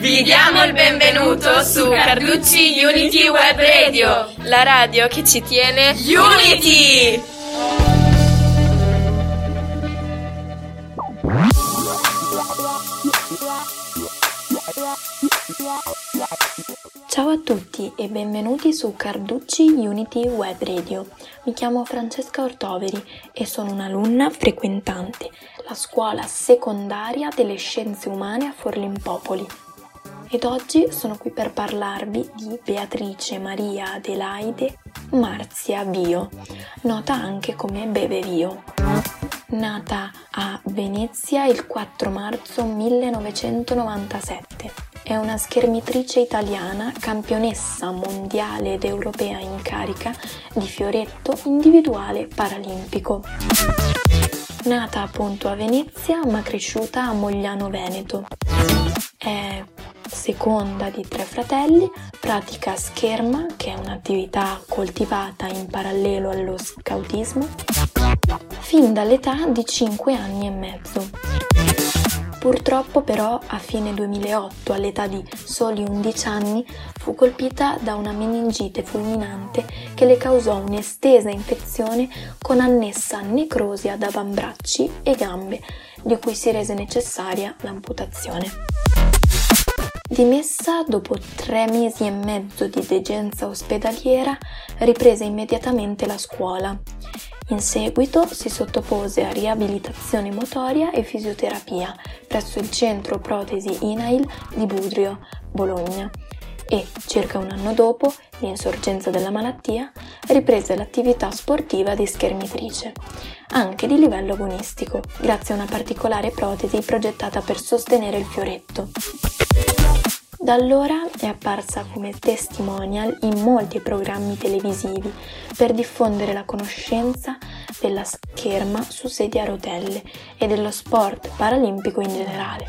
Vi diamo il benvenuto su Carducci Unity Web Radio, la radio che ci tiene Unity! Ciao a tutti e benvenuti su Carducci Unity Web Radio. Mi chiamo Francesca Ortoveri e sono un'alunna frequentante la scuola secondaria delle scienze umane a Forlimpopoli. Ed oggi sono qui per parlarvi di Beatrice Maria Adelaide Marzia Vio, nota anche come Bebe Vio. Nata a Venezia il 4 marzo 1997 è una schermitrice italiana, campionessa mondiale ed europea in carica di fioretto individuale paralimpico. Nata appunto a Venezia ma cresciuta a Mogliano Veneto. È seconda di tre fratelli, pratica scherma, che è un'attività coltivata in parallelo allo scautismo, fin dall'età di 5 anni e mezzo. Purtroppo però a fine 2008, all'età di soli 11 anni, fu colpita da una meningite fulminante che le causò un'estesa infezione con annessa necrosi ad avambracci e gambe, di cui si rese necessaria l'amputazione. Dimessa dopo tre mesi e mezzo di degenza ospedaliera, riprese immediatamente la scuola in seguito si sottopose a riabilitazione motoria e fisioterapia presso il centro protesi INAIL di Budrio, Bologna e, circa un anno dopo, l'insorgenza della malattia, riprese l'attività sportiva di schermitrice, anche di livello agonistico, grazie a una particolare protesi progettata per sostenere il fioretto. Da allora è apparsa come testimonial in molti programmi televisivi per diffondere la conoscenza della scherma su sedie a rotelle e dello sport paralimpico in generale.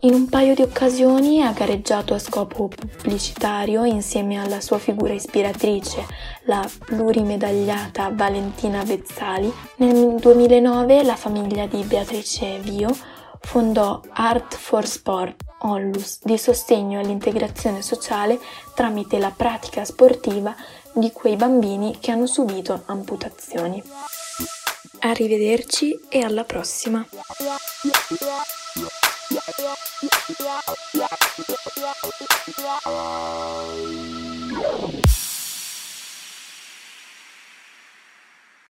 In un paio di occasioni ha gareggiato a scopo pubblicitario insieme alla sua figura ispiratrice, la plurimedagliata Valentina Vezzali. Nel 2009 la famiglia di Beatrice Vio fondò Art for Sport, Onlus, di sostegno all'integrazione sociale tramite la pratica sportiva di quei bambini che hanno subito amputazioni. Arrivederci e alla prossima! Yeah.